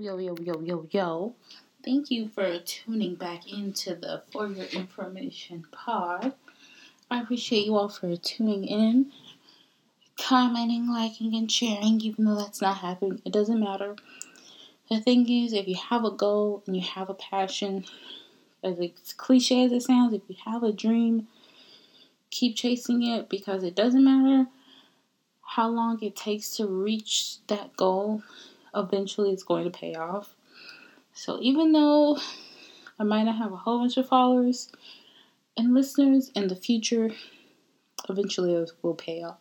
yo, yo, yo, yo, yo. Thank you for tuning back into the For Your Information pod. I appreciate you all for tuning in, commenting, liking, and sharing, even though that's not happening. It doesn't matter. The thing is, if you have a goal and you have a passion, as cliche as it sounds, if you have a dream, keep chasing it because it doesn't matter how long it takes to reach that goal eventually it's going to pay off. So even though I might not have a whole bunch of followers and listeners in the future, eventually it will pay off.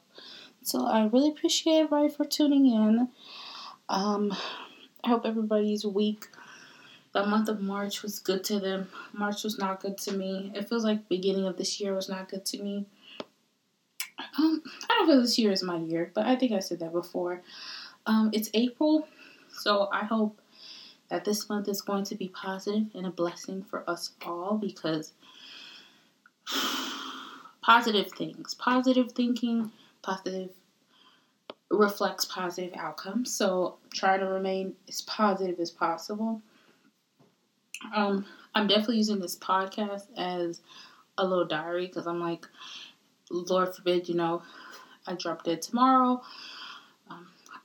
So I really appreciate everybody for tuning in. Um, I hope everybody's week, the month of March was good to them. March was not good to me. It feels like beginning of this year was not good to me. Um, I don't feel this year is my year, but I think I said that before. Um, it's April. So I hope that this month is going to be positive and a blessing for us all because positive things, positive thinking, positive reflects positive outcomes. So try to remain as positive as possible. Um, I'm definitely using this podcast as a little diary because I'm like, Lord forbid, you know, I drop dead tomorrow.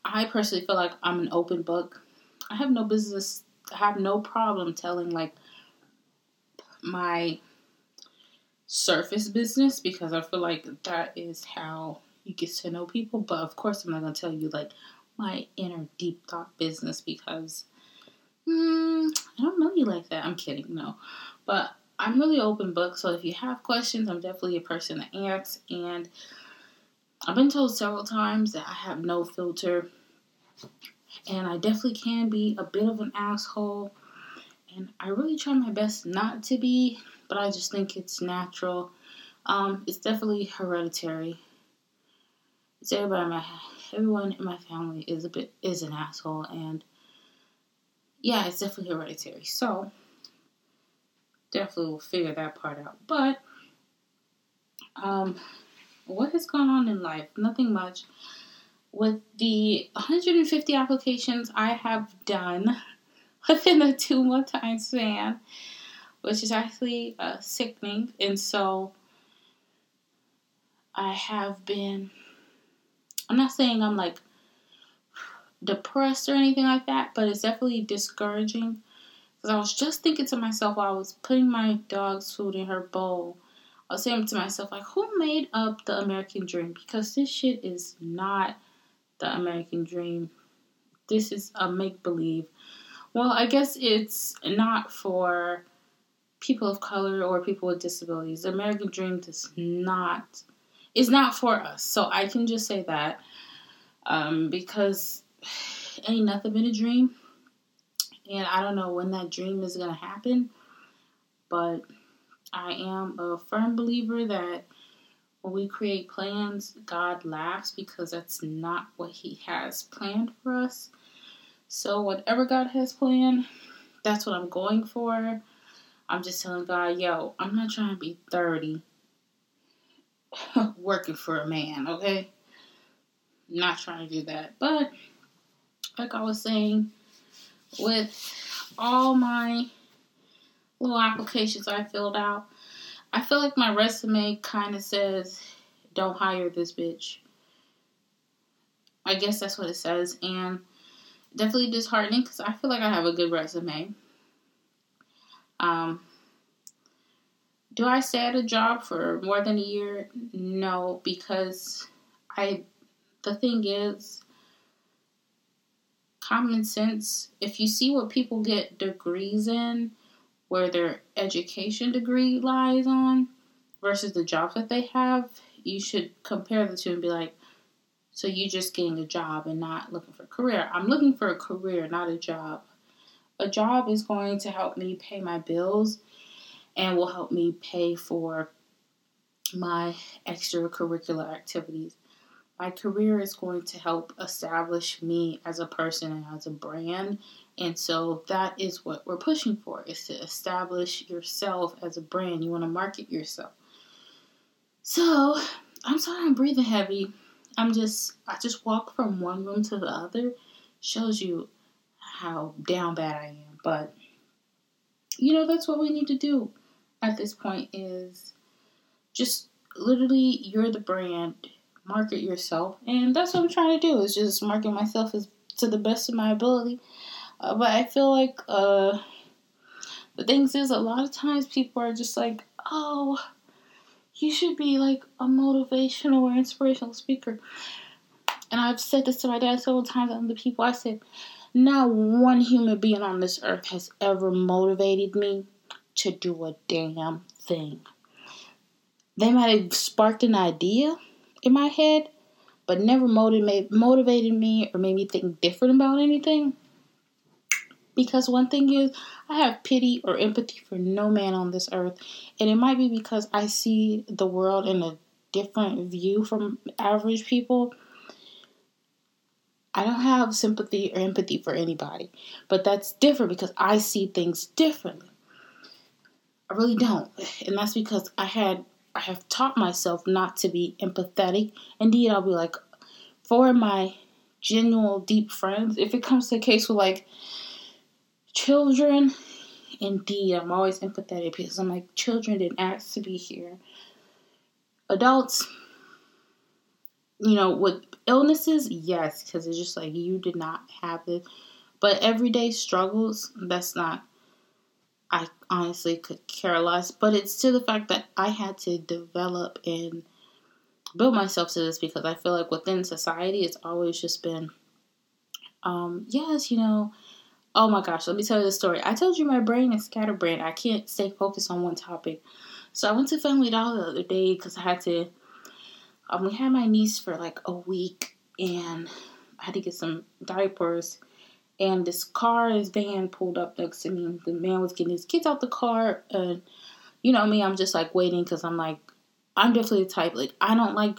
I personally feel like I'm an open book. I have no business, I have no problem telling like my surface business because I feel like that is how you get to know people. But of course, I'm not going to tell you like my inner deep thought business because mm, I don't know you like that. I'm kidding, no. But I'm really open book, so if you have questions, I'm definitely a person to ask. And I've been told several times that I have no filter, and I definitely can be a bit of an asshole. And I really try my best not to be, but I just think it's natural. Um, it's definitely hereditary. It's everybody in my everyone in my family is a bit is an asshole, and yeah, it's definitely hereditary. So definitely will figure that part out. But um, what has gone on in life? Nothing much. With the 150 applications I have done within a two month time span, which is actually uh, sickening, and so I have been. I'm not saying I'm like depressed or anything like that, but it's definitely discouraging. Because I was just thinking to myself while I was putting my dog's food in her bowl I was saying to myself, like, who made up the American dream? Because this shit is not the American dream. This is a make believe. Well, I guess it's not for people of color or people with disabilities. The American dream does not is not for us. So I can just say that um, because ain't nothing been a dream, and I don't know when that dream is gonna happen, but I am a firm believer that when we create plans, God laughs because that's not what He has planned for us. So, whatever God has planned, that's what I'm going for. I'm just telling God, yo, I'm not trying to be 30 working for a man, okay? Not trying to do that. But, like I was saying, with all my little applications I filled out, I feel like my resume kind of says, don't hire this bitch. I guess that's what it says. And definitely disheartening because I feel like I have a good resume. Um, do I stay at a job for more than a year? No, because I. The thing is, common sense. If you see what people get degrees in, where their education degree lies on versus the jobs that they have, you should compare the two and be like, so you just getting a job and not looking for a career. I'm looking for a career, not a job. A job is going to help me pay my bills and will help me pay for my extracurricular activities. My career is going to help establish me as a person and as a brand and so that is what we're pushing for is to establish yourself as a brand. You want to market yourself. So I'm sorry I'm breathing heavy. I'm just I just walk from one room to the other. Shows you how down bad I am. But you know, that's what we need to do at this point is just literally you're the brand, market yourself, and that's what I'm trying to do is just market myself as to the best of my ability. Uh, but I feel like uh, the things is a lot of times people are just like, oh, you should be like a motivational or inspirational speaker. And I've said this to my dad several times and the people I said, not one human being on this earth has ever motivated me to do a damn thing. They might have sparked an idea in my head, but never motivate, motivated me or made me think different about anything. Because one thing is, I have pity or empathy for no man on this earth. And it might be because I see the world in a different view from average people. I don't have sympathy or empathy for anybody. But that's different because I see things differently. I really don't. And that's because I had I have taught myself not to be empathetic. Indeed, I'll be like, for my genuine deep friends, if it comes to a case with like children, indeed, I'm always empathetic because I'm like, children didn't ask to be here. Adults, you know, with illnesses, yes, because it's just like you did not have it. But everyday struggles, that's not I honestly could care less. But it's to the fact that I had to develop and build myself to this because I feel like within society, it's always just been, um, yes, you know, oh my gosh, let me tell you the story. I told you my brain is scatterbrained. I can't stay focused on one topic. So I went to Family Dollar the other day because I had to. Um, we had my niece for like a week, and I had to get some diapers and this car, this van pulled up next to me. The man was getting his kids out the car, and you know me, I'm just like waiting because I'm like, I'm definitely the type like I don't like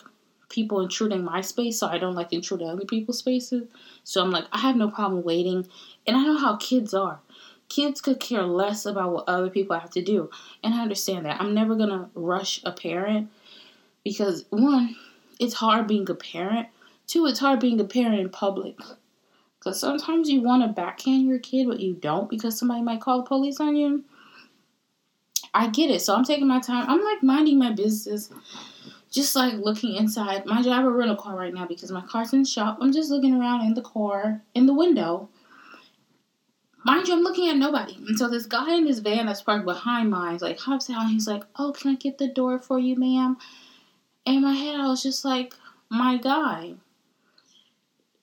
people intruding my space, so I don't like intruding other people's spaces. So I'm like, I have no problem waiting, and I know how kids are. Kids could care less about what other people have to do, and I understand that. I'm never gonna rush a parent because one, it's hard being a parent. Two, it's hard being a parent in public. Because sometimes you want to backhand your kid, but you don't because somebody might call the police on you. I get it. So I'm taking my time. I'm like minding my business, just like looking inside. Mind you, I a rental car right now because my car's in shop. I'm just looking around in the car, in the window. Mind you, I'm looking at nobody. And so this guy in his van that's parked behind mine, like hops out. He's like, "Oh, can I get the door for you, ma'am?" And in my head, I was just like, "My guy."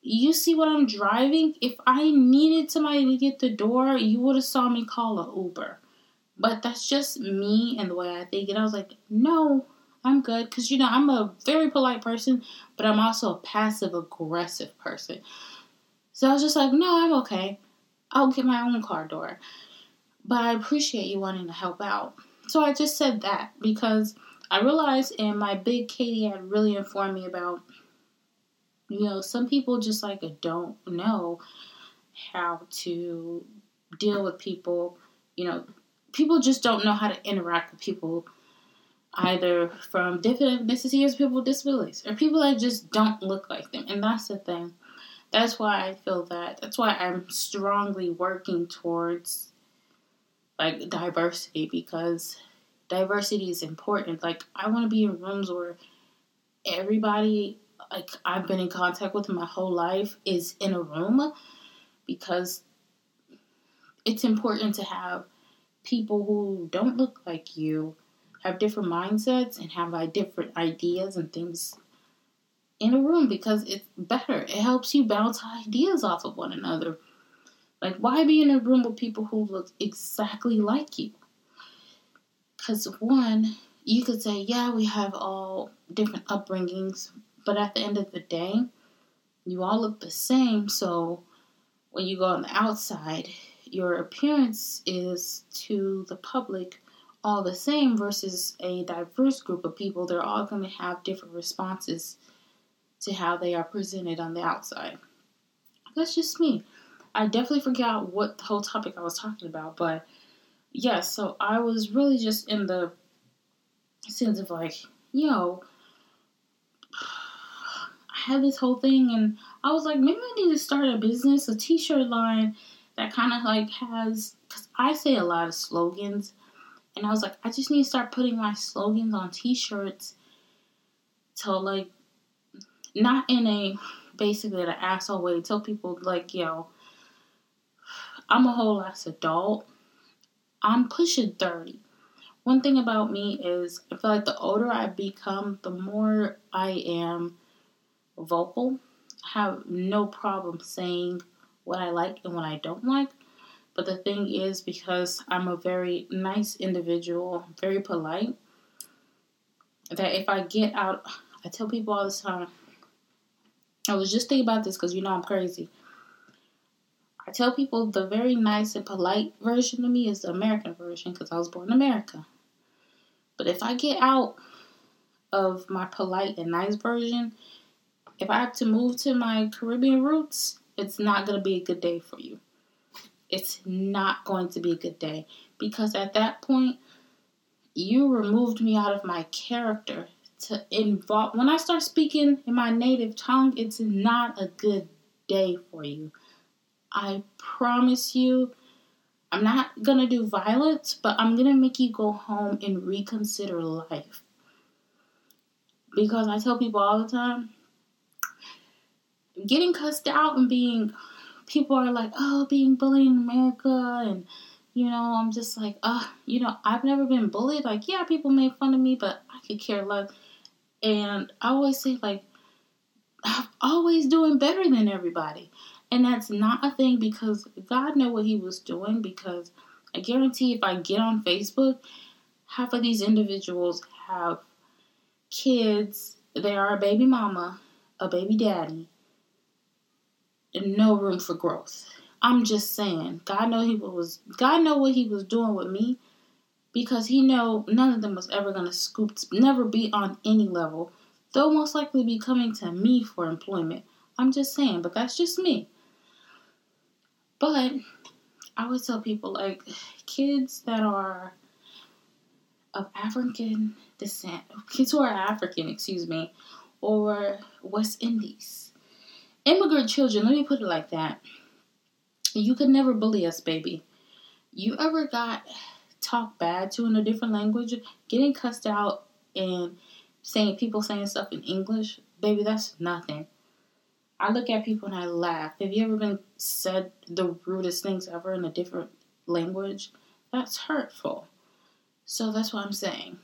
you see what I'm driving? If I needed somebody to get the door, you would have saw me call a Uber. But that's just me and the way I think. And I was like, no, I'm good. Because, you know, I'm a very polite person, but I'm also a passive aggressive person. So I was just like, no, I'm okay. I'll get my own car door. But I appreciate you wanting to help out. So I just said that because I realized, and my big Katie had really informed me about you know, some people just like don't know how to deal with people. You know, people just don't know how to interact with people either from different ethnicities, people with disabilities, or people that just don't look like them. And that's the thing. That's why I feel that. That's why I'm strongly working towards like diversity because diversity is important. Like I want to be in rooms where everybody like I've been in contact with my whole life is in a room because it's important to have people who don't look like you have different mindsets and have like different ideas and things in a room because it's better. It helps you bounce ideas off of one another. Like, why be in a room with people who look exactly like you? Because, one, you could say, yeah, we have all different upbringings, but at the end of the day, you all look the same. So when you go on the outside, your appearance is to the public all the same versus a diverse group of people. They're all going to have different responses to how they are presented on the outside. That's just me. I definitely forgot what the whole topic I was talking about, but yes, yeah, so I was really just in the sense of like, you know, I had this whole thing, and I was like, maybe I need to start a business, a T-shirt line, that kind of like has because I say a lot of slogans, and I was like, I just need to start putting my slogans on T-shirts to like not in a basically an asshole way. Tell people like, yo, I'm a whole ass adult. I'm pushing thirty. One thing about me is I feel like the older I become, the more I am vocal. I have no problem saying what I like and what I don't like. But the thing is, because I'm a very nice individual, very polite, that if I get out, I tell people all the time, I was just thinking about this because you know I'm crazy. I tell people the very nice and polite version of me is the American version because I was born in America. But if I get out of my polite and nice version, if I have to move to my Caribbean roots, it's not going to be a good day for you. It's not going to be a good day because at that point, you removed me out of my character to involve. When I start speaking in my native tongue, it's not a good day for you. I promise you, I'm not gonna do violence, but I'm gonna make you go home and reconsider life. Because I tell people all the time, getting cussed out and being people are like, oh, being bullied in America and you know, I'm just like, oh, you know, I've never been bullied. Like, yeah, people made fun of me, but I could care less. And I always say, like, I'm always doing better than everybody. And that's not a thing because God knew what He was doing. Because I guarantee if I get on Facebook, half of these individuals have kids, they are a baby mama, a baby daddy, no room for growth. I'm just saying, God know he was God know what he was doing with me because he know none of them was ever gonna scoop never be on any level. They'll most likely be coming to me for employment. I'm just saying, but that's just me. But I always tell people like kids that are of African descent, kids who are African, excuse me, or West Indies immigrant children, let me put it like that. You could never bully us, baby. You ever got talked bad to in a different language, getting cussed out and saying people saying stuff in English, baby, that's nothing. I look at people and I laugh. Have you ever been said the rudest things ever in a different language? That's hurtful. So that's what I'm saying.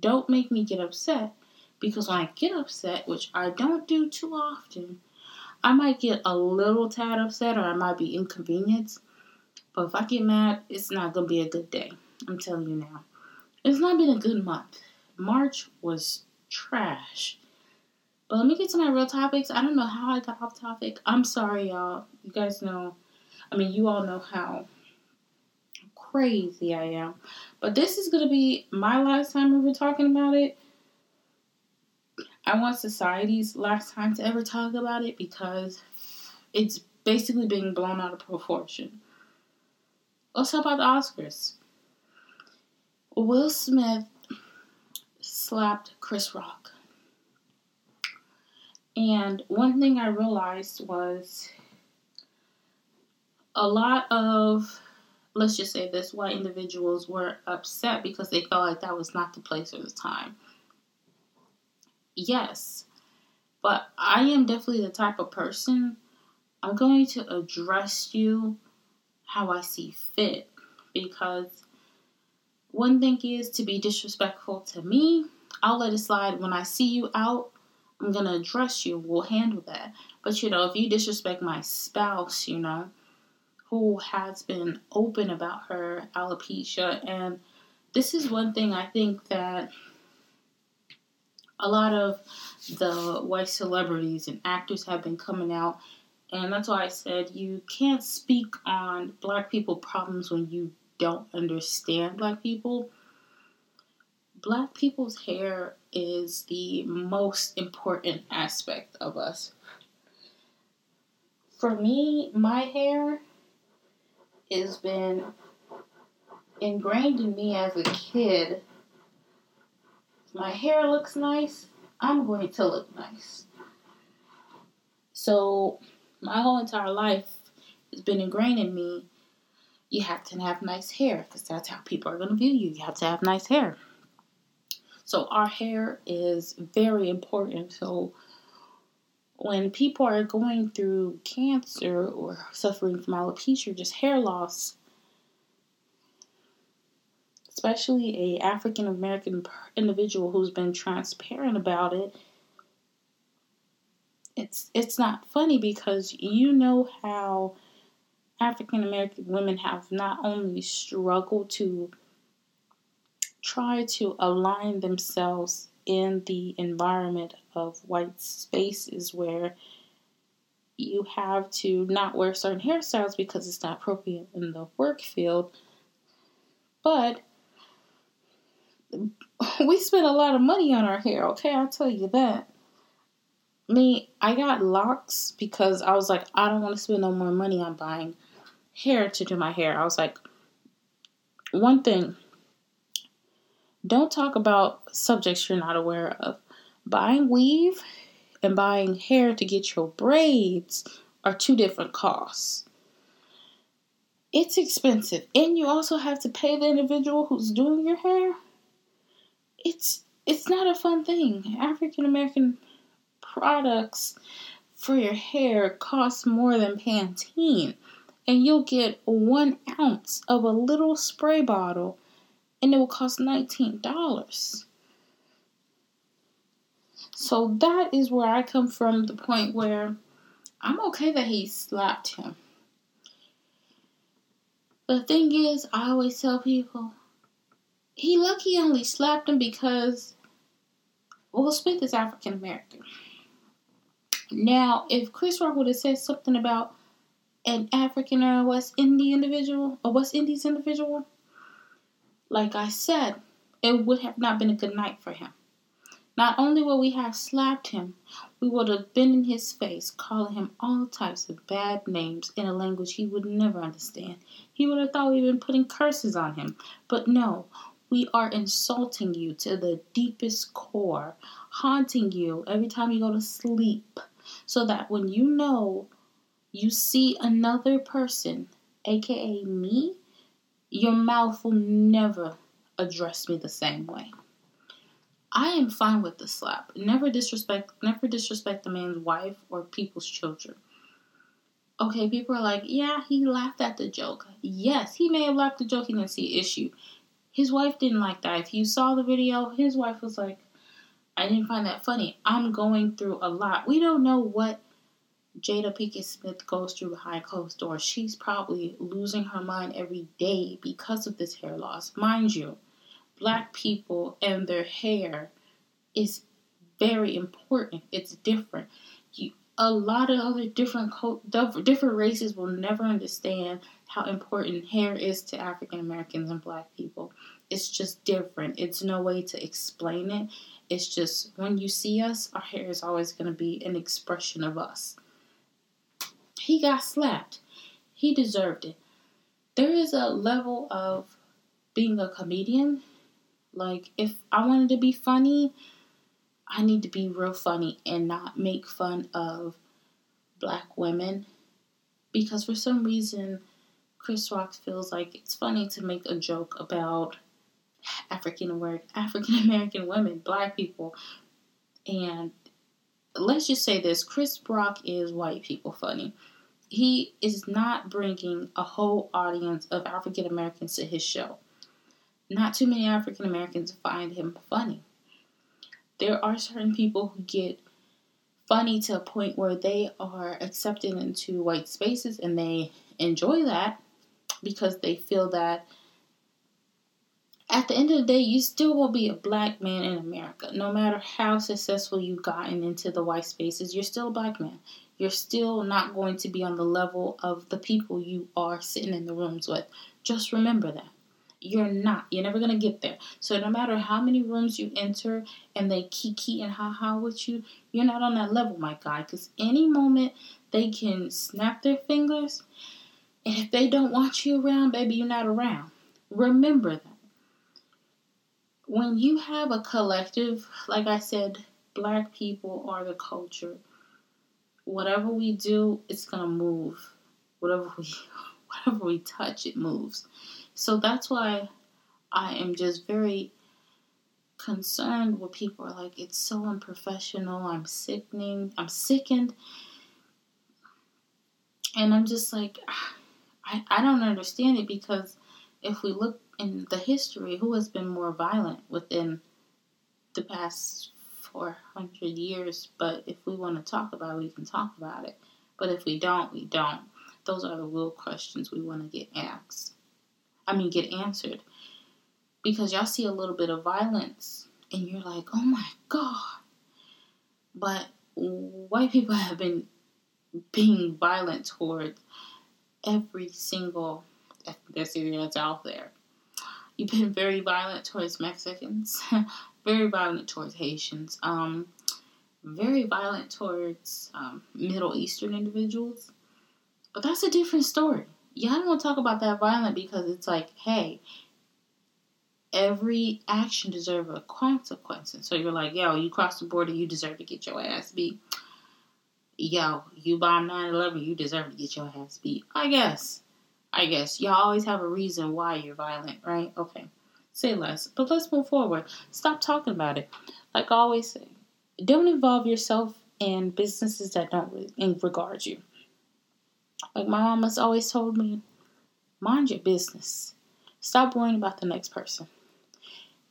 Don't make me get upset because when I get upset, which I don't do too often, I might get a little tad upset or I might be inconvenienced. But if I get mad, it's not going to be a good day. I'm telling you now. It's not been a good month. March was trash. But let me get to my real topics. I don't know how I got off topic. I'm sorry, y'all. You guys know, I mean, you all know how crazy I am. But this is going to be my last time ever talking about it. I want society's last time to ever talk about it because it's basically being blown out of proportion. Let's talk about the Oscars. Will Smith slapped Chris Rock. And one thing I realized was a lot of, let's just say this, white individuals were upset because they felt like that was not the place or the time yes. But I am definitely the type of person I'm going to address you how I see fit because one thing is to be disrespectful to me, I'll let it slide. When I see you out, I'm gonna address you. We'll handle that. But you know, if you disrespect my spouse, you know, who has been open about her alopecia, and this is one thing I think that a lot of the white celebrities and actors have been coming out, and that's why I said you can't speak on black people problems when you don't understand black people. Black people's hair is the most important aspect of us. For me, my hair has been ingrained in me as a kid my hair looks nice, I'm going to look nice. So, my whole entire life, it's been ingrained in me. You have to have nice hair because that's how people are going to view you. You have to have nice hair. So our hair is very important. So when people are going through cancer or suffering from alopecia, just hair loss, especially a African American individual who's been transparent about it, it's it's not funny because you know how African American women have not only struggled to try to align themselves in the environment of white spaces where you have to not wear certain hairstyles because it's not appropriate in the work field. But we spend a lot of money on our hair, okay? I'll tell you that. Me, I got locks because I was like, I don't want to spend no more money on buying hair to do my hair. I was like, one thing, don't talk about subjects you're not aware of. Buying weave and buying hair to get your braids are two different costs. It's expensive, and you also have to pay the individual who's doing your hair. It's it's not a fun thing. African American products for your hair cost more than Pantene. And you'll get one ounce of a little spray bottle and it will cost $19. So that is where I come from the point where I'm okay that he slapped him. The thing is, I always tell people, he lucky only slapped him because Will Smith is African American. Now, if Chris Rock would have said something about an African or West Indian individual, a West Indies individual, like I said, it would have not been a good night for him. Not only would we have slapped him, we would have been in his face, calling him all types of bad names in a language he would never understand. He would have thought we'd been putting curses on him. But no, we are insulting you to the deepest core, haunting you every time you go to sleep so that when you know you see another person, aka me, your mouth will never address me the same way. I am fine with the slap. Never disrespect never disrespect a man's wife or people's children. Okay, people are like, yeah, he laughed at the joke. Yes, he may have laughed at the joke, he didn't see issue. His wife didn't like that. If you saw the video, his wife was like, I didn't find that funny. I'm going through a lot. We don't know what Jada Pinkett Smith goes through behind closed doors. She's probably losing her mind every day because of this hair loss. Mind you, black people and their hair is very important. It's different. You, a lot of other different different races will never understand how important hair is to African Americans and black people. It's just different. It's no way to explain it. It's just when you see us, our hair is always going to be an expression of us. He got slapped. He deserved it. There is a level of being a comedian. Like, if I wanted to be funny, I need to be real funny and not make fun of black women. Because for some reason, Chris Rock feels like it's funny to make a joke about African American women, black people, and let's just say this: Chris Rock is white people funny. He is not bringing a whole audience of African Americans to his show. Not too many African Americans find him funny. There are certain people who get funny to a point where they are accepted into white spaces and they enjoy that because they feel that at the end of the day, you still will be a black man in America. No matter how successful you've gotten into the white spaces, you're still a black man. You're still not going to be on the level of the people you are sitting in the rooms with. Just remember that. You're not. You're never going to get there. So, no matter how many rooms you enter and they kiki and ha ha with you, you're not on that level, my guy. Because any moment they can snap their fingers, and if they don't want you around, baby, you're not around. Remember that when you have a collective, like I said, black people are the culture. Whatever we do, it's to move. whatever we whatever we touch, it moves. So that's why I am just very concerned with people are like, it's so unprofessional, I'm sickening, I'm sickened. And I'm just like, ah, I, I don't understand it because if we look in the history, who has been more violent within the past 400 years? But if we want to talk about it, we can talk about it. But if we don't, we don't. Those are the real questions we want to get asked. I mean, get answered. Because y'all see a little bit of violence and you're like, oh my God. But white people have been being violent towards every single ethnicity that's out there. You've been very violent towards Mexicans, very violent towards Haitians, um, very violent towards um, Middle Eastern individuals. But that's a different story. Yeah, I don't want to talk about that violent because it's like, hey, every action deserves a consequence. And so you're like, yo, you cross the border, you deserve to get your ass beat. Yo, you bomb 9 11, you deserve to get your ass beat. I guess. I guess. Y'all always have a reason why you're violent, right? Okay. Say less. But let's move forward. Stop talking about it. Like I always say, don't involve yourself in businesses that don't really regard you. Like my mom has always told me, mind your business. Stop worrying about the next person.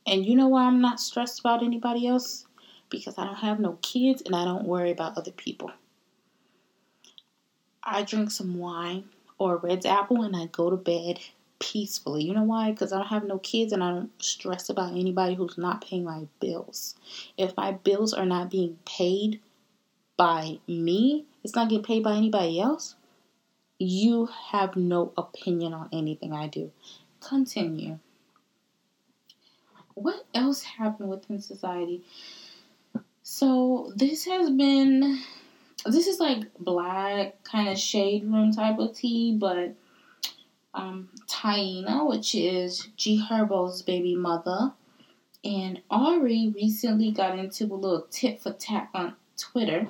And you know why I'm not stressed about anybody else? Because I don't have no kids and I don't worry about other people. I drink some wine or Redd's apple and I go to bed peacefully. You know why? Because I don't have no kids and I don't stress about anybody who's not paying my bills. If my bills are not being paid by me, it's not getting paid by anybody else. You have no opinion on anything I do. Continue what else happened within society? So this has been this is like black kind of shade room type of tea, but um Taina, which is G Herbo's baby mother, and Ari recently got into a little tit for tat on Twitter.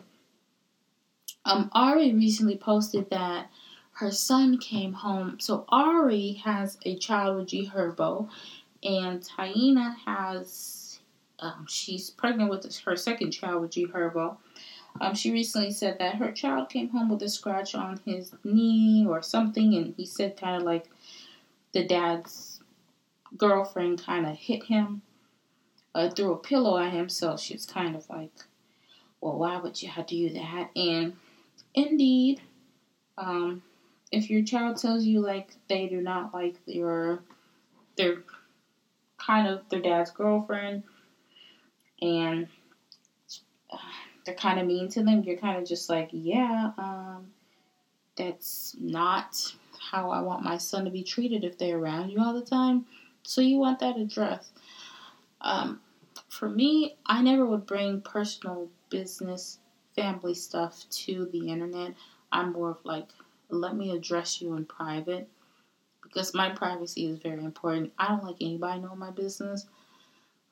Um, Ari recently posted that her son came home. So Ari has a child with G Herbo, and Taina has, um, she's pregnant with her second child with G Herbo. Um, she recently said that her child came home with a scratch on his knee or something, and he said kind of like the dad's girlfriend kind of hit him, uh, threw a pillow at him. So she was kind of like, well, why would you have to do that? And indeed, um, if your child tells you like they do not like your their kind of their dad's girlfriend and they're kind of mean to them, you're kind of just like, yeah, um, that's not how I want my son to be treated if they're around you all the time. So you want that addressed. Um, for me, I never would bring personal business, family stuff to the internet. I'm more of like, let me address you in private because my privacy is very important. I don't like anybody knowing my business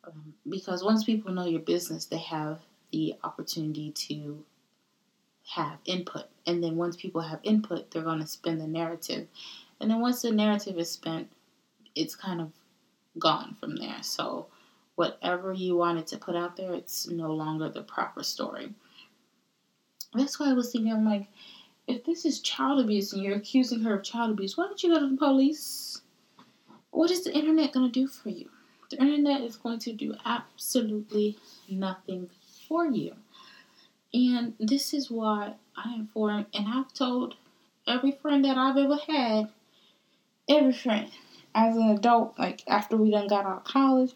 um, because once people know your business, they have the opportunity to have input. And then once people have input, they're going to spin the narrative. And then once the narrative is spent, it's kind of gone from there. So whatever you wanted to put out there, it's no longer the proper story. That's why I was thinking, I'm like, if this is child abuse and you're accusing her of child abuse, why don't you go to the police? What is the internet going to do for you? The internet is going to do absolutely nothing for you. And this is why I am for, and I've told every friend that I've ever had, every friend, as an adult, like after we done got out of college,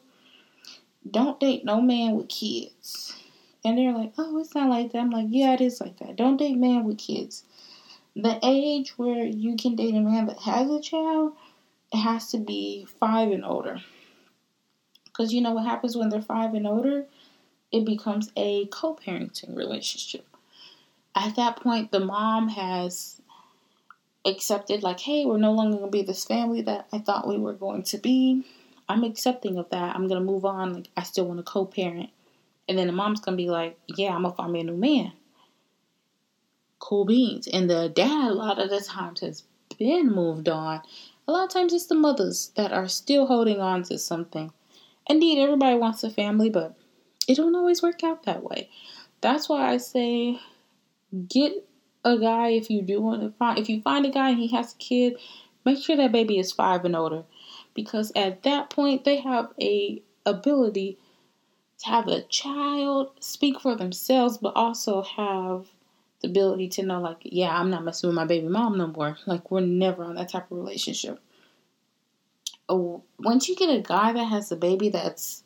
don't date no man with kids. And they're like, oh, it's not like that. I'm like, yeah, it is like that. Don't date man with kids the age where you can date a man that has a child, it has to be five and older. Because you know what happens when they're five and older? It becomes a co parenting relationship. At that point, the mom has accepted, like, hey, we're no longer going to be this family that I thought we were going to be. I'm accepting of that. I'm going to move on. Like, I still want to co parent. And then the mom's going to be like, yeah, I'm going to find me a new man cool beans. And the dad, a lot of the times, has been moved on. A lot of times, it's the mothers that are still holding on to something. Indeed, everybody wants a family, but it don't always work out that way. That's why I say get a guy if you do want to find if you find a guy and he has a kid, make sure that baby is five and older. Because at that point they have a ability to have a child speak for themselves but also have the ability to know like, yeah, I'm not messing with my baby mom no more. Like we're never on that type of relationship. Oh, once you get a guy that has a baby that's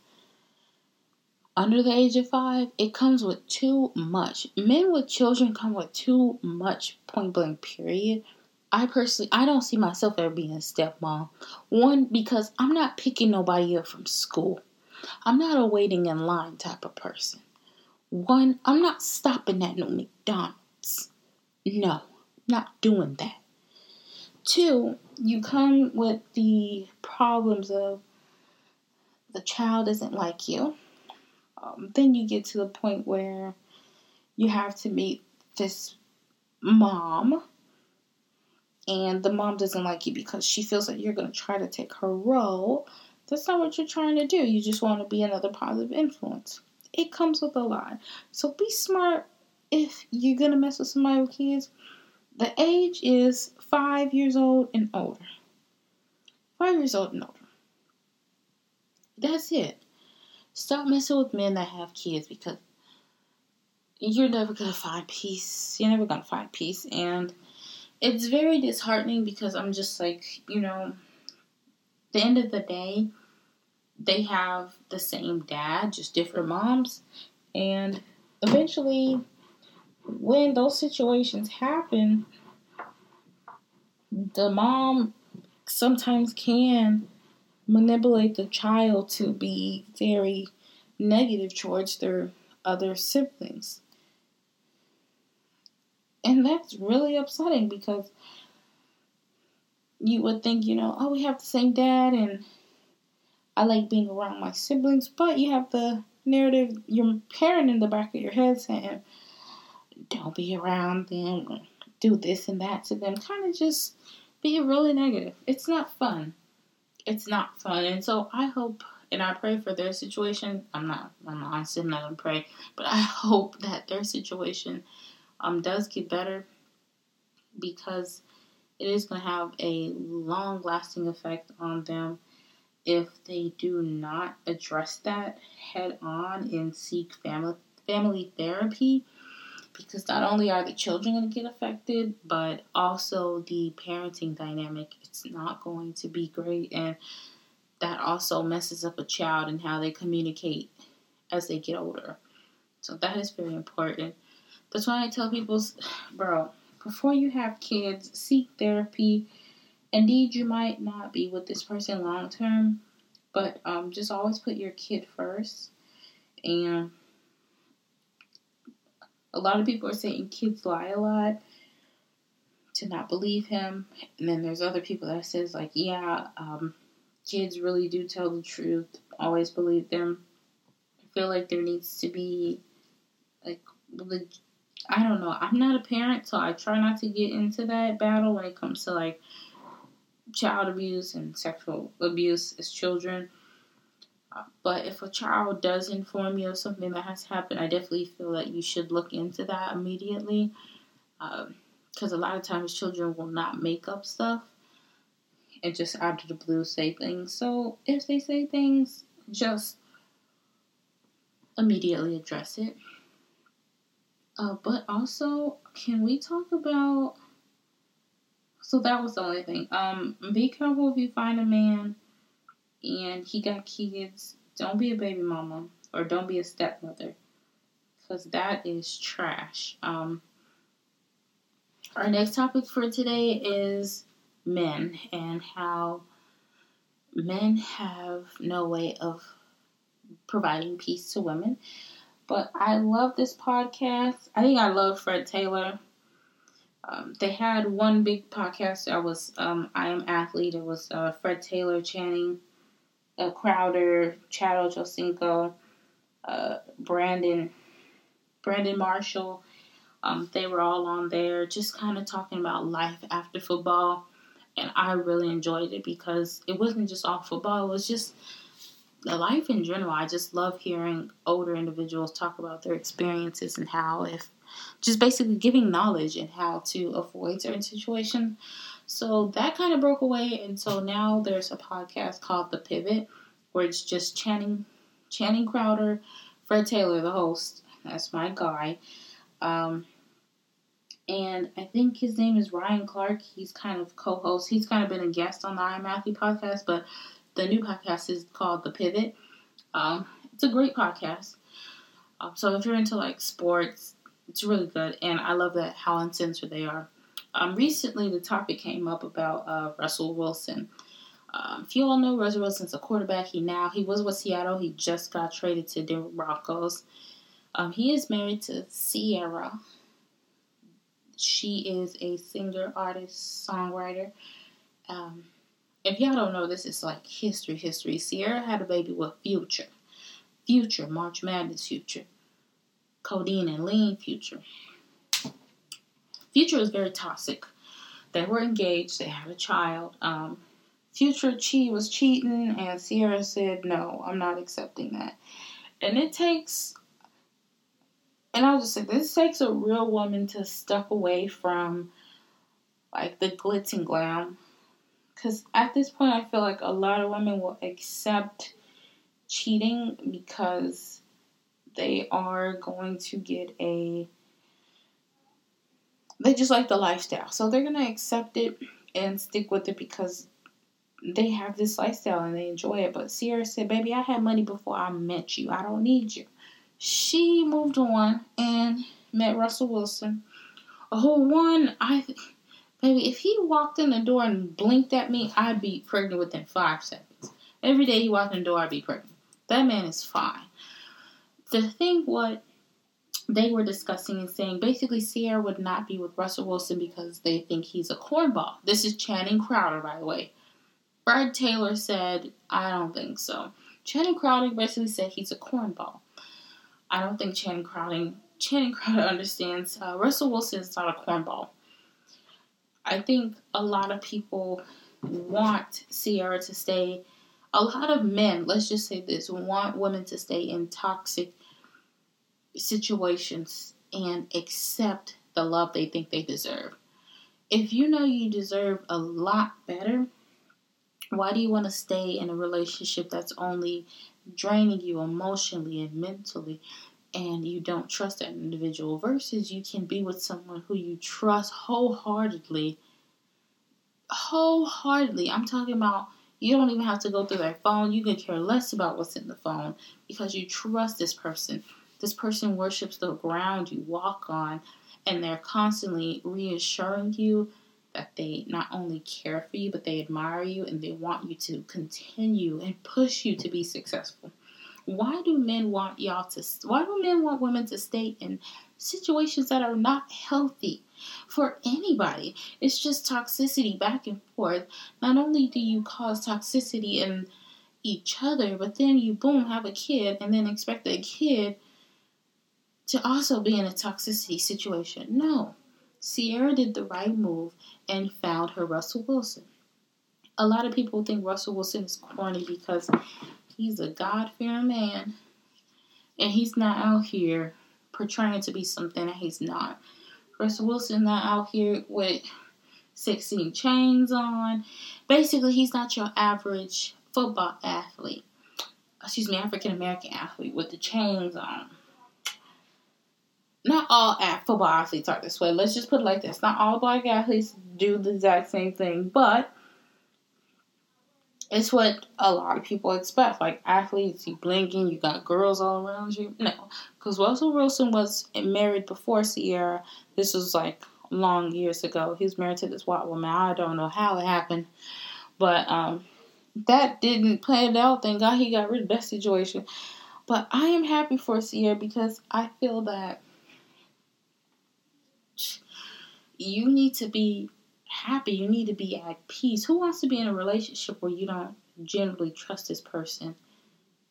under the age of five, it comes with too much. Men with children come with too much point blank period. I personally I don't see myself ever being a stepmom. One, because I'm not picking nobody up from school. I'm not a waiting in line type of person. One, I'm not stopping at no McDonald's. No, not doing that. Two, you come with the problems of the child isn't like you um, then you get to the point where you have to meet this mom and the mom doesn't like you because she feels like you're going to try to take her role. That's not what you're trying to do. You just want to be another positive influence. It comes with a lot. So be smart if you're going to mess with somebody with kids. The age is five years old and older. Five years old and older. That's it. Stop messing with men that have kids because you're never gonna find peace. You're never gonna find peace, and it's very disheartening because I'm just like, you know, the end of the day, they have the same dad, just different moms, and eventually, when those situations happen, the mom sometimes can manipulate the child to be very negative towards their other siblings. And that's really upsetting because you would think, you know, oh, we have the same dad and I like being around my siblings, but you have the narrative, your parent in the back of your head saying, don't be around them, do this and that to them, kind of just be really negative. It's not fun it's not fun. And so I hope and I pray for their situation. I'm not, I'm not honestly I'm not gonna pray, but I hope that their situation um does get better because it is gonna have a long lasting effect on them if they do not address that head on and seek family family therapy because not only are the children going to get affected, but also the parenting dynamic. It's not going to be great, and that also messes up a child and how they communicate as they get older. So that is very important. That's why I tell people, bro, before you have kids, seek therapy. Indeed, you might not be with this person long term, but um, just always put your kid first and a lot of people are saying kids lie a lot to not believe him. And then there's other people that says like, yeah, um, kids really do tell the truth. Always believe them. I feel like there needs to be like I don't know. I'm not a parent, so I try not to get into that battle when it comes to like child abuse and sexual abuse as children. But if a child does inform you of something that has happened, I definitely feel that you should look into that immediately. Because a lot of times children will not make up stuff and just out of the blue say things. So if they say things, just immediately address it. Uh, but also, can we talk about? So that was the only thing. Um, be careful if you find a man and he got kids, don't be a baby mama or don't be a stepmother because that is trash. Um, our next topic for today is men and how men have no way of providing peace to women. But I love this podcast. I think I love Fred Taylor. Um, they had one big podcast. I was um, I am athlete. It was uh, Fred Taylor, Channing uh, Crowder, Chad Ochocinco, uh, Brandon, Brandon Marshall. Um, they were all on there just kind of talking about life after football. And I really enjoyed it because it wasn't just all football, it was just life in general. I just love hearing older individuals talk about their experiences and how, if just basically giving knowledge and how to avoid certain situations. So that kind of broke away, and so now there's a podcast called The Pivot, where it's just Channing, Channing Crowder, Fred Taylor, the host. That's my guy. Um, and I think his name is Ryan Clark. He's kind of co-host. He's kind of been a guest on the I Athlete podcast, but the new podcast is called The Pivot. Um, it's a great podcast. Um, so if you're into like sports, it's really good, and I love that how uncensored they are. Um, recently, the topic came up about uh, Russell Wilson. Um, if you all know, Russell Wilson's a quarterback. He now he was with Seattle. He just got traded to Denver Broncos. Um, he is married to Ciara. She is a singer, artist, songwriter. Um, if y'all don't know, this is like history. History. Ciara had a baby with Future. Future, March Madness Future. Codeine and Lean Future. Future was very toxic. They were engaged. They had a child. Um, Future che was cheating, and Ciara said, "No, I'm not accepting that." And it takes, and I'll just say, this takes a real woman to step away from like the glitz and glam. Because at this point, I feel like a lot of women will accept cheating because they are going to get a they just like the lifestyle. So they're going to accept it and stick with it because they have this lifestyle and they enjoy it. But Ciara said, Baby, I had money before I met you. I don't need you. She moved on and met Russell Wilson. A whole one, I, baby, if he walked in the door and blinked at me, I'd be pregnant within five seconds. Every day he walked in the door, I'd be pregnant. That man is fine. The thing, what they were discussing and saying basically Ciara would not be with Russell Wilson because they think he's a cornball. This is Channing Crowder, by the way. Fred Taylor said, I don't think so. Channing Crowder basically said he's a cornball. I don't think Channing Crowder, Channing Crowder understands uh, Russell Wilson is not a cornball. I think a lot of people want Ciara to stay. A lot of men, let's just say this, want women to stay in toxic situations and accept the love they think they deserve. If you know you deserve a lot better, why do you want to stay in a relationship that's only draining you emotionally and mentally and you don't trust that individual versus you can be with someone who you trust wholeheartedly. Wholeheartedly. I'm talking about you don't even have to go through their phone. You can care less about what's in the phone because you trust this person. This person worships the ground you walk on, and they're constantly reassuring you that they not only care for you, but they admire you and they want you to continue and push you to be successful. Why do men want y'all to, why do men want women to stay in situations that are not healthy for anybody? It's just toxicity back and forth. Not only do you cause toxicity in each other, but then you boom have a kid and then expect the kid to also be in a toxicity situation. No. Ciara did the right move and found her Russell Wilson. A lot of people think Russell Wilson is corny because he's a God fearing man and he's not out here portraying to be something that he's not. Russell Wilson not out here with 16 chains on. Basically, he's not your average football athlete. Excuse me, African American athlete with the chains on not all football athletes are this way. Let's just put it like this: not all black athletes do the exact same thing, but it's what a lot of people expect. Like athletes, you blinking, you got girls all around you. No, because Russell Wilson was married before Ciara. This was like long years ago. He was married to this white woman. I don't know how it happened, but um, that didn't play out. Thank God he got rid of that situation. But I am happy for Ciara because I feel that you need to be happy. You need to be at peace. Who wants to be in a relationship where you don't generally trust this person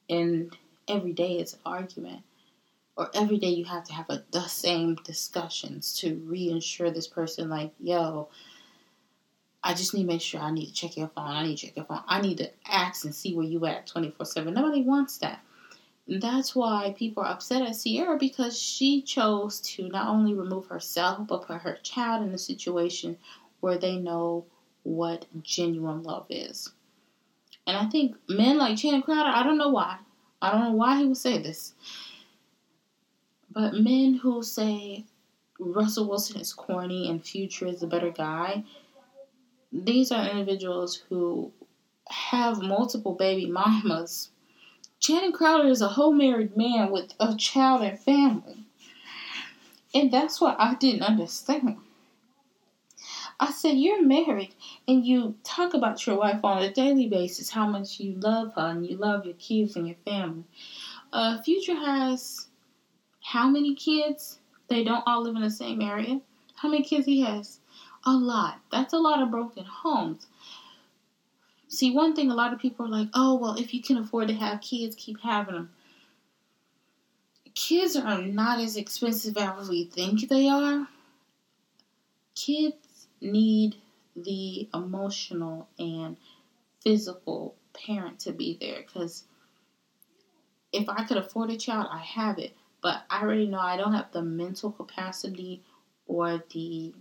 and every day it's an argument? or every day you have to have a, the same discussions to reassure this person, like, yo, I just need to make sure I need to check your phone. I need to check your phone. I need to ask and see where you at 24 7. Nobody wants that. That's why people are upset at Ciara because she chose to not only remove herself, but put her child in a situation where they know what genuine love is. And I think men like Channing Crowder, I don't know why. I don't know why he would say this. But men who say Russell Wilson is corny and Future is the better guy, these are individuals who have multiple baby mamas. Channing Crowder is a whole married man with a child and family. And that's what I didn't understand. I said, You're married and you talk about your wife on a daily basis, how much you love her and you love your kids and your family. Uh, Future has how many kids? They don't all live in the same area. How many kids he has? A lot. That's a lot of broken homes. See, one thing a lot of people are like, oh, well, if you can afford to have kids, keep having them. Kids are not as expensive as we think they are. Kids need the emotional and physical parent to be there because if I could afford a child, I have it. But I already know I don't have the mental capacity or the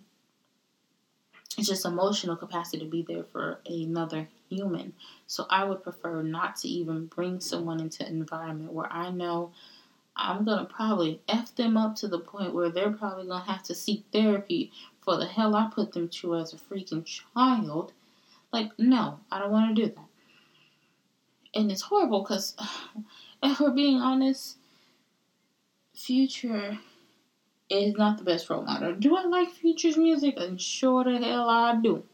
it's just emotional capacity to be there for another human. So I would prefer not to even bring someone into an environment where I know I'm gonna probably F them up to the point where they're probably gonna have to seek therapy for the hell I put them through as a freaking child. Like, no, I don't want to do that. And it's horrible because, if we're being honest, Future is not the best role model. Do I like Future's music? And sure the hell I do.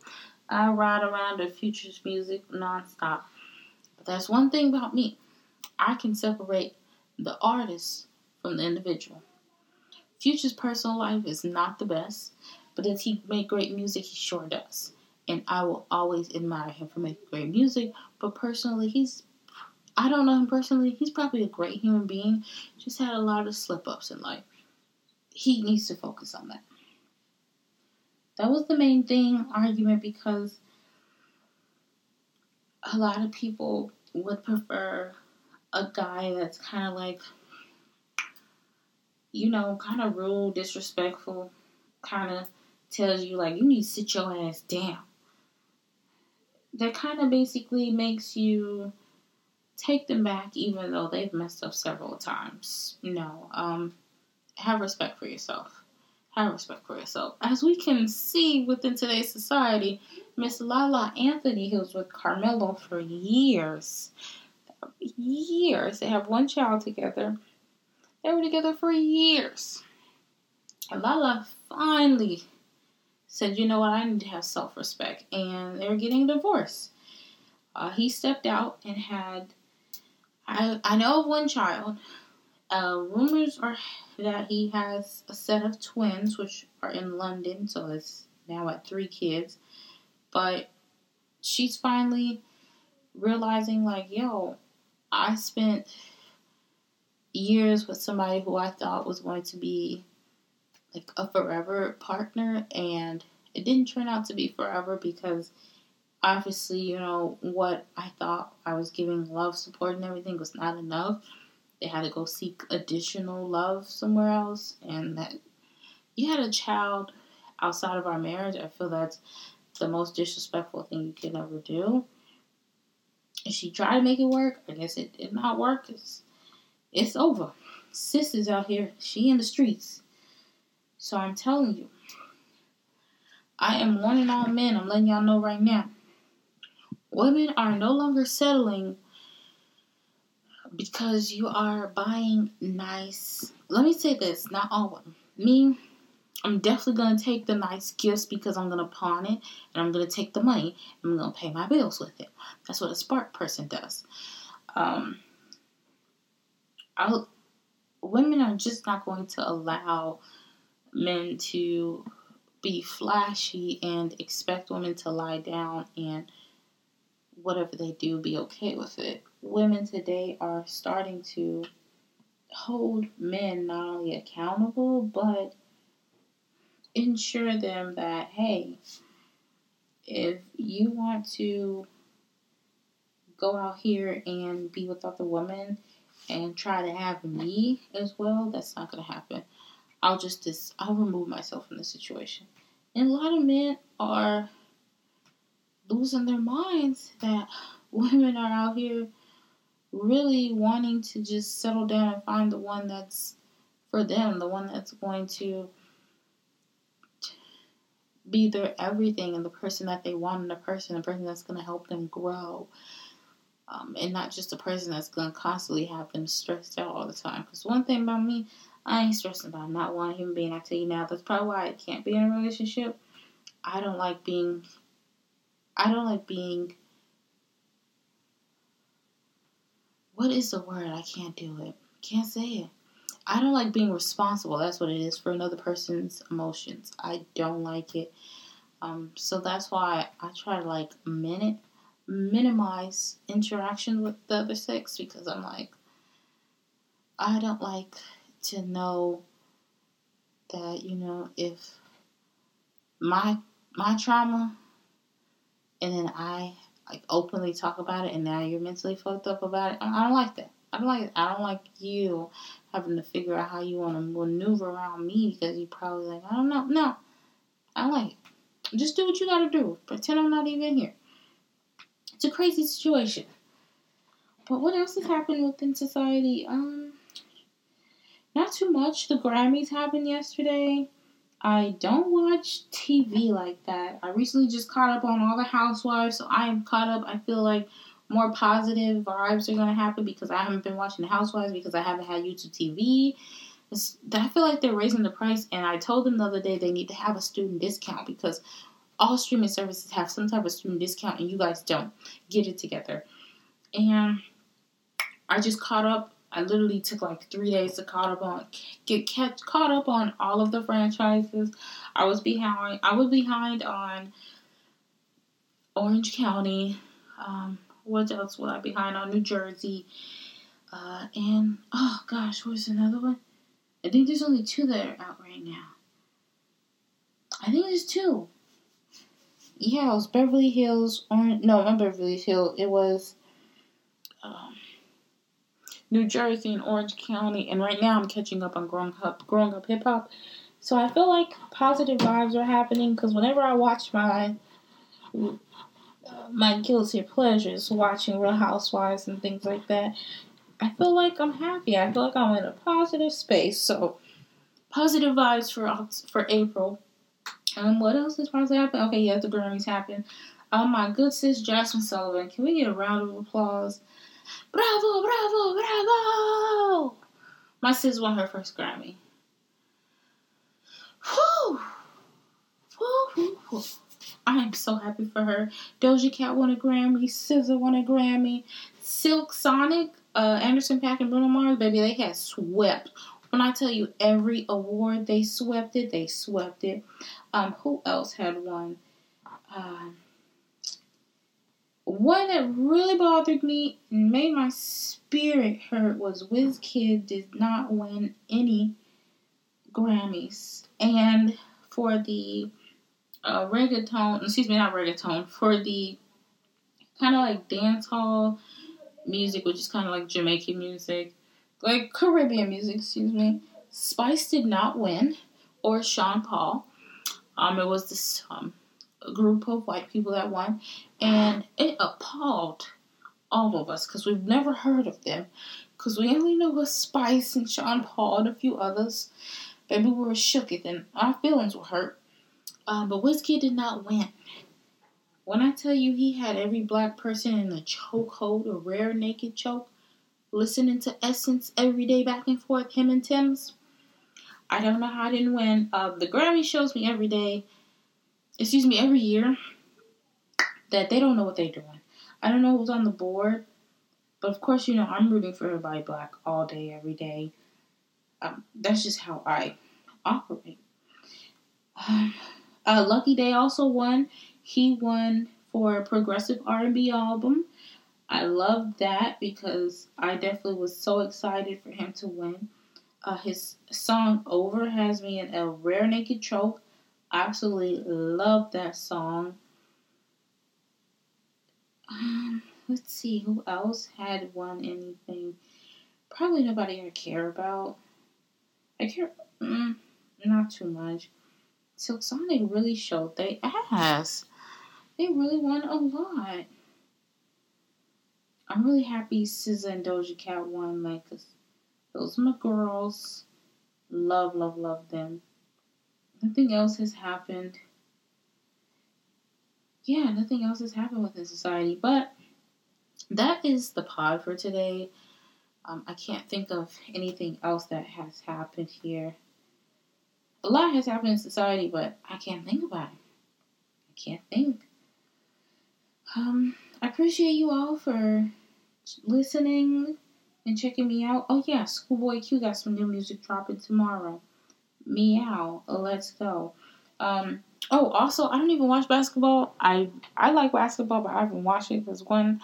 I ride around to Future's music nonstop. But that's one thing about me. I can separate the artist from the individual. Future's personal life is not the best, but does he make great music? He sure does. And I will always admire him for making great music. But personally, he's I don't know him personally. He's probably a great human being. Just had a lot of slip ups in life he needs to focus on that. That was the main thing argument because a lot of people would prefer a guy that's kind of like, you know, kind of rude, disrespectful, kind of tells you, like, you need to sit your ass down. That kind of basically makes you take them back, even though they've messed up several times. No, um, have respect for yourself. Have respect for yourself. As we can see within today's society, Miss Lala Anthony, who was with Carmelo for years, years. They have one child together. They were together for years. And Lala finally said, you know what, I need to have self respect. And they were getting a divorce. Uh, he stepped out and had, I, I know of one child. Uh, rumors are that he has a set of twins, which are in London, so it's now at three kids. But she's finally realizing, like, yo, I spent years with somebody who I thought was going to be like a forever partner, and it didn't turn out to be forever because obviously, you know, what I thought I was giving love, support, and everything was not enough they had to go seek additional love somewhere else, and that you had a child outside of our marriage. I feel that's the most disrespectful thing you can ever do. And she tried to make it work. I guess it did not work. It's, it's over. Sis is out here. She in the streets. So I'm telling you, I am warning all men. I'm letting y'all know right now. Women are no longer settling because you are buying nice. Let me say this, not all. Me, I'm definitely gonna take the nice gifts because I'm gonna pawn it and I'm gonna take the money and I'm gonna pay my bills with it. That's what a smart person does. Um, I'll, women are just not going to allow men to be flashy and expect women to lie down and whatever they do be okay with it women today are starting to hold men not only accountable, but ensure them that, hey, if you want to go out here and be with other women and try to have me as well, that's not going to happen. I'll just dis- I'll remove myself from the situation. And a lot of men are losing their minds that women are out here really wanting to just settle down and find the one that's for them, the one that's going to be their everything and the person that they want and the person, the person that's going to help them grow. Um, and not just a person that's going to constantly have them stressed out all the time. Because one thing about me, I ain't stressing about not one human being. I tell you now, that's probably why I can't be in a relationship. I don't like being. I don't like being. What is the word? I can't do it. Can't say it. I don't like being responsible. That's what it is for another person's emotions. I don't like it. Um, so that's why I try to like minute minimize interaction with the other sex because I'm like I don't like to know that you know if my my trauma and then I like openly talk about it and now you're mentally fucked up about it. I don't like that. I don't like I don't like you having to figure out how you want to maneuver around me because you probably like I don't know. No, I like it. Just do what you gotta do. Pretend I'm not even here. It's a crazy situation. But what else has happened within society? Um, not too much. The Grammys happened yesterday. I don't watch TV like that. I recently just caught up on all the Housewives, so I am caught up. I feel like more positive vibes are gonna happen because I haven't been watching the Housewives because I haven't had YouTube TV. It's, I feel like they're raising the price, and I told them the other day they need to have a student discount because all streaming services have some type of student discount, and you guys don't. Get it together. And I just caught up. I literally took like three days to caught up on get catch, caught up on all of the franchises. I was behind. I was behind on Orange County. Um, what else was I behind on? New Jersey. Uh, and oh gosh, what's another one? I think there's only two that are out right now. I think there's two. Yeah, it was Beverly Hills. Orange, no, not Beverly Hills. It was um, New Jersey and Orange County. And right now, I'm catching up on growing up, growing up hip hop. So I feel like positive vibes are happening because whenever I watch my my guilty pleasures, watching Real Housewives and things like that, I feel like I'm happy. I feel like I'm in a positive space. So, positive vibes for for April. Um, what else is supposed to happen? Okay, yeah, the Grammys happen. Um, my good sis Jazmine Sullivan. Can we get a round of applause? Bravo, bravo, bravo! My sis won her first Grammy. Whew. Whew, whew, whew. I am so happy for her. Doja Cat won a Grammy. SZA won a Grammy. Silk Sonic, uh, Anderson .Paak and Bruno Mars, baby, they had swept. When I tell you every award they swept it, they swept it. Um, who else had one? Um, one that really bothered me and made my spirit hurt was Wizkid did not win any Grammys. And for the uh, reggaeton, excuse me, not reggaeton, for the kind of like dance hall music, which is kind of like Jamaican music, like Caribbean music, excuse me. Spice did not win, or Sean Paul. Um, it was this um group of white people that won, and it appalled all of us because we've never heard of them. Because we only know was Spice and Sean Paul and a few others. Baby, we were shook and our feelings were hurt. Um, but Wizkid did not win. When I tell you he had every black person in a chokehold, a rare naked choke, listening to Essence every day back and forth, him and Tems. I don't know how I didn't win. Uh, the Grammy shows me every day, excuse me, every year, that they don't know what they're doing. I don't know who's on the board, but of course, you know, I'm rooting for everybody black all day, every day. Um, that's just how I operate. Um, uh, Lucky Daye also won. He won for progressive R&B album. I love that because I definitely was so excited for him to win. Uh, his song Over has me in a rare naked choke. Absolutely love that song. Um, let's see who else had won anything. Probably nobody I care about. I care mm, not too much. Silk Sonic really showed they ass. They really won a lot. I'm really happy SZA and Doja Cat won, like, those are my girls. Love, love, love them. Nothing else has happened. Yeah, nothing else has happened within society. But that is the pod for today. Um, I can't think of anything else that has happened here. A lot has happened in society, but I can't think about it. I can't think. Um, I appreciate you all for listening and checking me out. Oh yeah, Schoolboy Q got some new music dropping tomorrow. Meow, let's go. Um, oh, also, I don't even watch basketball. I I like basketball, but I haven't watched it because one,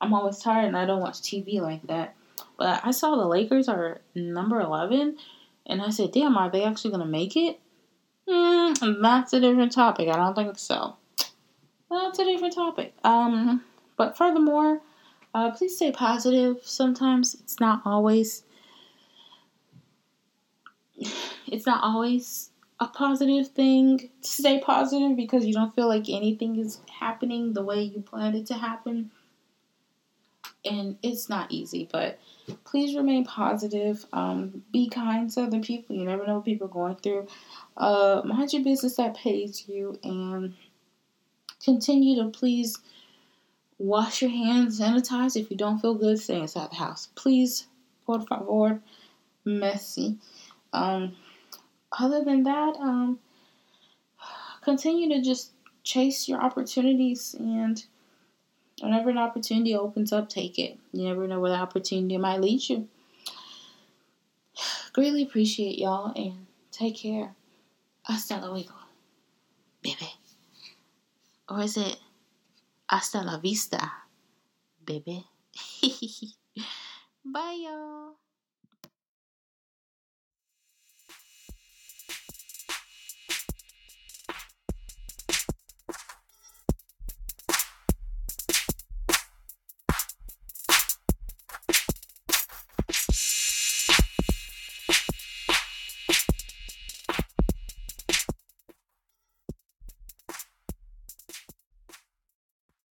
I'm always tired and I don't watch TV like that. But I saw the Lakers are number eleven, and I said, "Damn, are they actually gonna make it?" Mm, that's a different topic. I don't think so. That's a different topic. Um, but furthermore, uh, please stay positive. Sometimes it's not always it's not always a positive thing to stay positive because you don't feel like anything is happening the way you planned it to happen. And it's not easy, but please remain positive. Um, be kind to other people. You never know what people are going through. Uh, mind your business that pays you and continue to please wash your hands, sanitize. If you don't feel good, stay inside the house. Please, por favor, messy. Um, other than that, um, continue to just chase your opportunities and whenever an opportunity opens up, take it. You never know where the opportunity might lead you. Greatly appreciate y'all and take care. Hasta luego, baby. Or is it hasta la vista, baby? Bye, y'all.